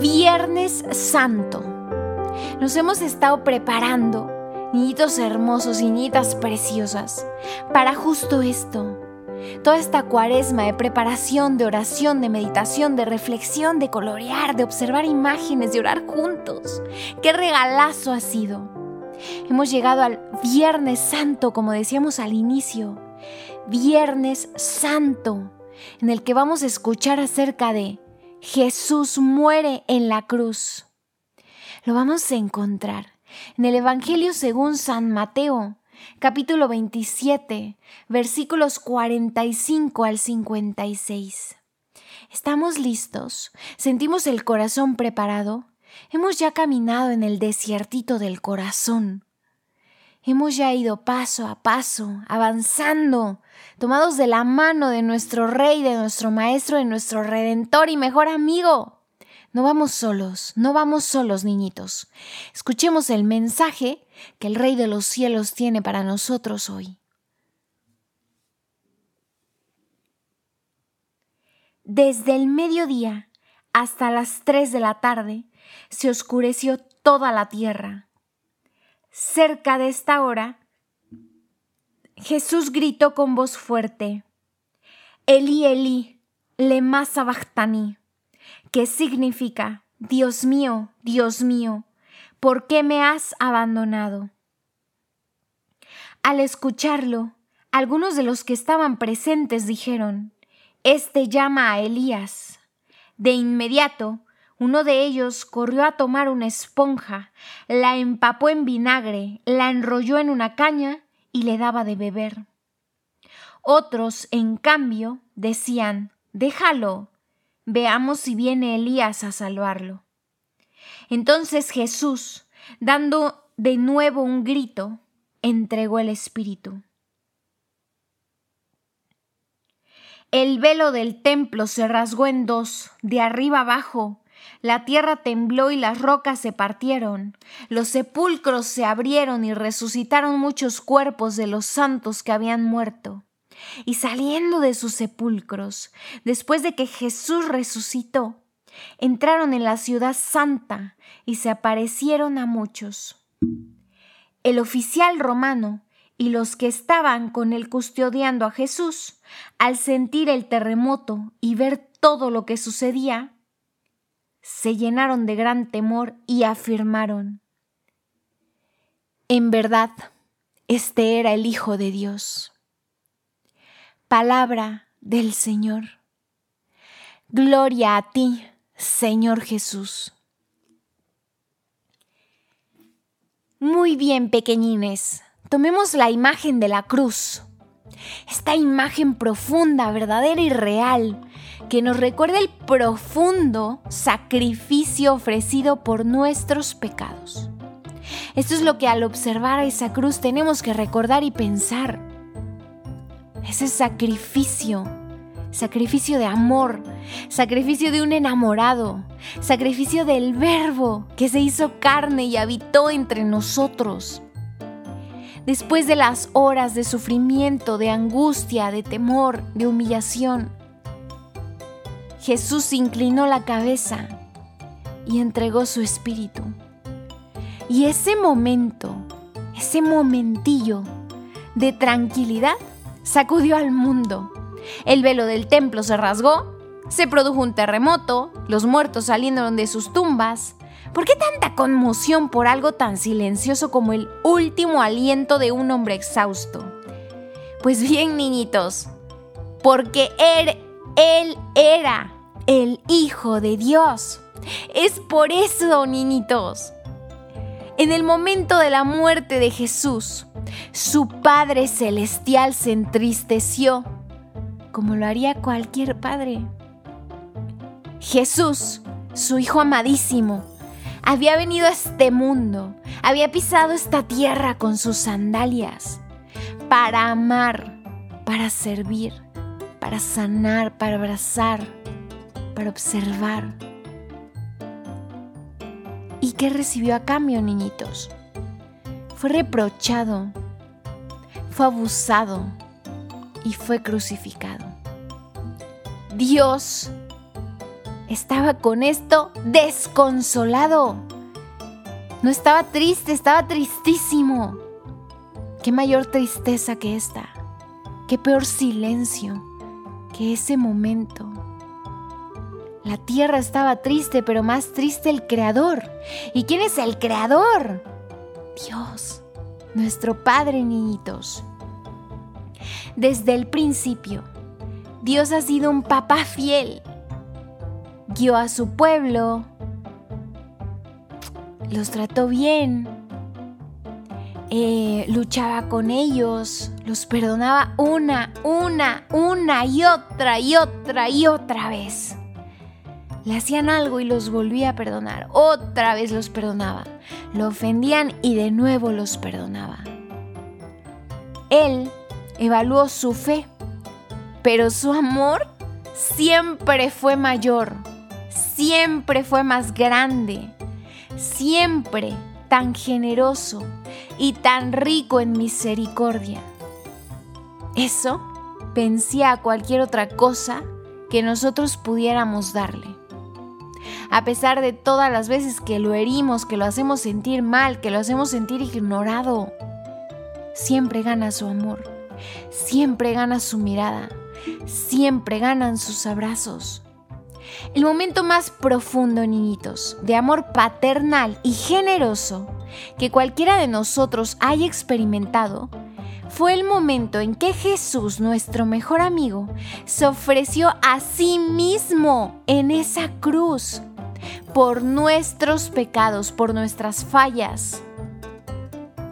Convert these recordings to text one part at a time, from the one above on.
Viernes Santo. Nos hemos estado preparando, niñitos hermosos y niñitas preciosas, para justo esto. Toda esta cuaresma de preparación, de oración, de meditación, de reflexión, de colorear, de observar imágenes, de orar juntos. ¡Qué regalazo ha sido! Hemos llegado al Viernes Santo, como decíamos al inicio. Viernes Santo, en el que vamos a escuchar acerca de Jesús muere en la cruz. Lo vamos a encontrar en el Evangelio según San Mateo, capítulo 27, versículos 45 al 56. ¿Estamos listos? ¿Sentimos el corazón preparado? Hemos ya caminado en el desiertito del corazón. Hemos ya ido paso a paso, avanzando, tomados de la mano de nuestro Rey, de nuestro Maestro, de nuestro Redentor y mejor amigo. No vamos solos, no vamos solos, niñitos. Escuchemos el mensaje que el Rey de los cielos tiene para nosotros hoy. Desde el mediodía hasta las tres de la tarde se oscureció toda la tierra Cerca de esta hora, Jesús gritó con voz fuerte, Eli, Eli, lema sabachthani, que significa, Dios mío, Dios mío, ¿por qué me has abandonado? Al escucharlo, algunos de los que estaban presentes dijeron, Este llama a Elías. De inmediato, uno de ellos corrió a tomar una esponja, la empapó en vinagre, la enrolló en una caña y le daba de beber. Otros, en cambio, decían, Déjalo, veamos si viene Elías a salvarlo. Entonces Jesús, dando de nuevo un grito, entregó el Espíritu. El velo del templo se rasgó en dos, de arriba abajo, la tierra tembló y las rocas se partieron. Los sepulcros se abrieron y resucitaron muchos cuerpos de los santos que habían muerto. Y saliendo de sus sepulcros, después de que Jesús resucitó, entraron en la ciudad santa y se aparecieron a muchos. El oficial romano y los que estaban con él custodiando a Jesús, al sentir el terremoto y ver todo lo que sucedía, se llenaron de gran temor y afirmaron, en verdad, este era el Hijo de Dios. Palabra del Señor. Gloria a ti, Señor Jesús. Muy bien, pequeñines, tomemos la imagen de la cruz. Esta imagen profunda, verdadera y real que nos recuerda el profundo sacrificio ofrecido por nuestros pecados. Esto es lo que al observar esa cruz tenemos que recordar y pensar. Ese sacrificio, sacrificio de amor, sacrificio de un enamorado, sacrificio del verbo que se hizo carne y habitó entre nosotros. Después de las horas de sufrimiento, de angustia, de temor, de humillación, Jesús inclinó la cabeza y entregó su espíritu. Y ese momento, ese momentillo de tranquilidad sacudió al mundo. El velo del templo se rasgó, se produjo un terremoto, los muertos salieron de sus tumbas. ¿Por qué tanta conmoción por algo tan silencioso como el último aliento de un hombre exhausto? Pues bien, niñitos, porque él, él era el Hijo de Dios. Es por eso, niñitos. En el momento de la muerte de Jesús, su Padre Celestial se entristeció, como lo haría cualquier padre. Jesús, su Hijo amadísimo, había venido a este mundo, había pisado esta tierra con sus sandalias, para amar, para servir, para sanar, para abrazar, para observar. ¿Y qué recibió a cambio, niñitos? Fue reprochado, fue abusado y fue crucificado. Dios estaba con esto desconsolado. No estaba triste, estaba tristísimo. ¿Qué mayor tristeza que esta? ¿Qué peor silencio que ese momento? La tierra estaba triste, pero más triste el Creador. ¿Y quién es el Creador? Dios, nuestro Padre, niñitos. Desde el principio, Dios ha sido un papá fiel. Guió a su pueblo, los trató bien, eh, luchaba con ellos, los perdonaba una, una, una y otra y otra y otra vez. Le hacían algo y los volvía a perdonar, otra vez los perdonaba, lo ofendían y de nuevo los perdonaba. Él evaluó su fe, pero su amor siempre fue mayor, siempre fue más grande, siempre tan generoso y tan rico en misericordia. Eso vencía a cualquier otra cosa que nosotros pudiéramos darle. A pesar de todas las veces que lo herimos, que lo hacemos sentir mal, que lo hacemos sentir ignorado, siempre gana su amor, siempre gana su mirada, siempre ganan sus abrazos. El momento más profundo, niñitos, de amor paternal y generoso que cualquiera de nosotros haya experimentado, fue el momento en que Jesús, nuestro mejor amigo, se ofreció a sí mismo en esa cruz por nuestros pecados, por nuestras fallas.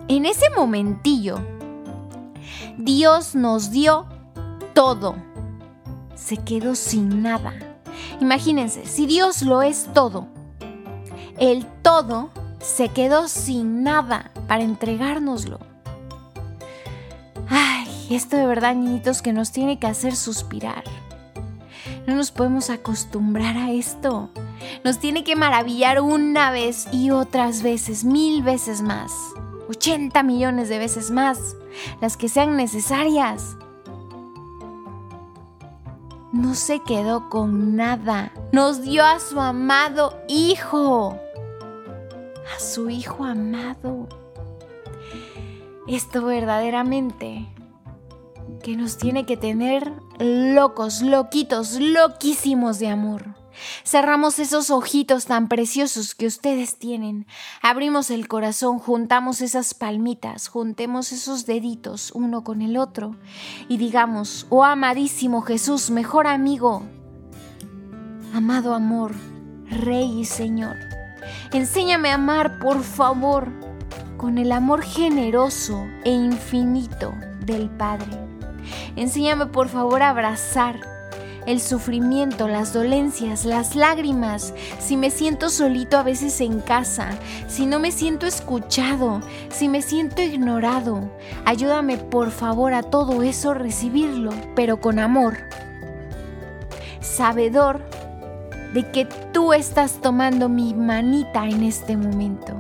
En ese momentillo, Dios nos dio todo. Se quedó sin nada. Imagínense, si Dios lo es todo, el todo se quedó sin nada para entregárnoslo. Ay, esto de verdad, niñitos, que nos tiene que hacer suspirar. No nos podemos acostumbrar a esto. Nos tiene que maravillar una vez y otras veces, mil veces más, 80 millones de veces más, las que sean necesarias. No se quedó con nada. Nos dio a su amado Hijo. A su Hijo amado. Esto verdaderamente que nos tiene que tener locos, loquitos, loquísimos de amor. Cerramos esos ojitos tan preciosos que ustedes tienen. Abrimos el corazón, juntamos esas palmitas, juntemos esos deditos uno con el otro y digamos, oh amadísimo Jesús, mejor amigo, amado amor, Rey y Señor, enséñame a amar, por favor, con el amor generoso e infinito del Padre. Enséñame, por favor, a abrazar el sufrimiento, las dolencias, las lágrimas, si me siento solito a veces en casa, si no me siento escuchado, si me siento ignorado. Ayúdame por favor a todo eso recibirlo, pero con amor. Sabedor de que tú estás tomando mi manita en este momento